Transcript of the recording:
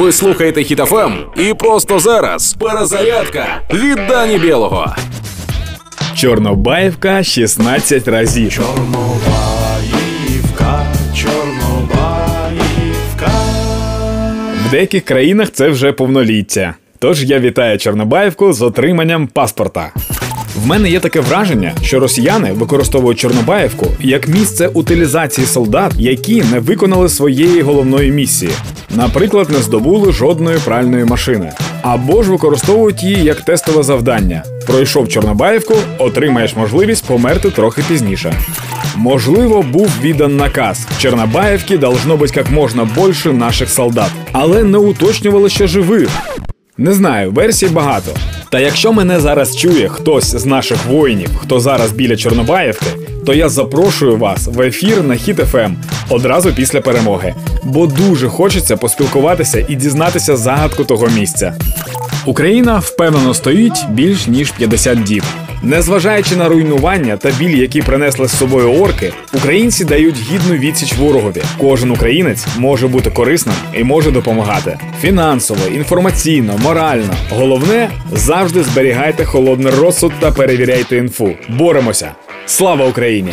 Ви слухаєте Хітофем і просто зараз перезарядка від Дані Білого. Чорнобаївка 16 разів. Чорнобаївка, Чорнобаївка. В деяких країнах це вже повноліття. Тож я вітаю Чорнобаївку з отриманням паспорта. В мене є таке враження, що росіяни використовують Чорнобаївку як місце утилізації солдат, які не виконали своєї головної місії, наприклад, не здобули жодної пральної машини, або ж використовують її як тестове завдання. Пройшов Чорнобаївку, отримаєш можливість померти трохи пізніше. Можливо, був віддан наказ. В Чорнобаївці должно бути як можна більше наших солдат, але не уточнювали, що живих. Не знаю, версій багато. Та якщо мене зараз чує хтось з наших воїнів, хто зараз біля Чорнобаївки, то я запрошую вас в ефір на Хіт ФМ одразу після перемоги, бо дуже хочеться поспілкуватися і дізнатися загадку того місця. Україна впевнено стоїть більш ніж 50 діб. Незважаючи на руйнування та біль, які принесли з собою орки, українці дають гідну відсіч ворогові. Кожен українець може бути корисним і може допомагати фінансово, інформаційно, морально. Головне завжди зберігайте холодний розсуд та перевіряйте інфу. Боремося! Слава Україні!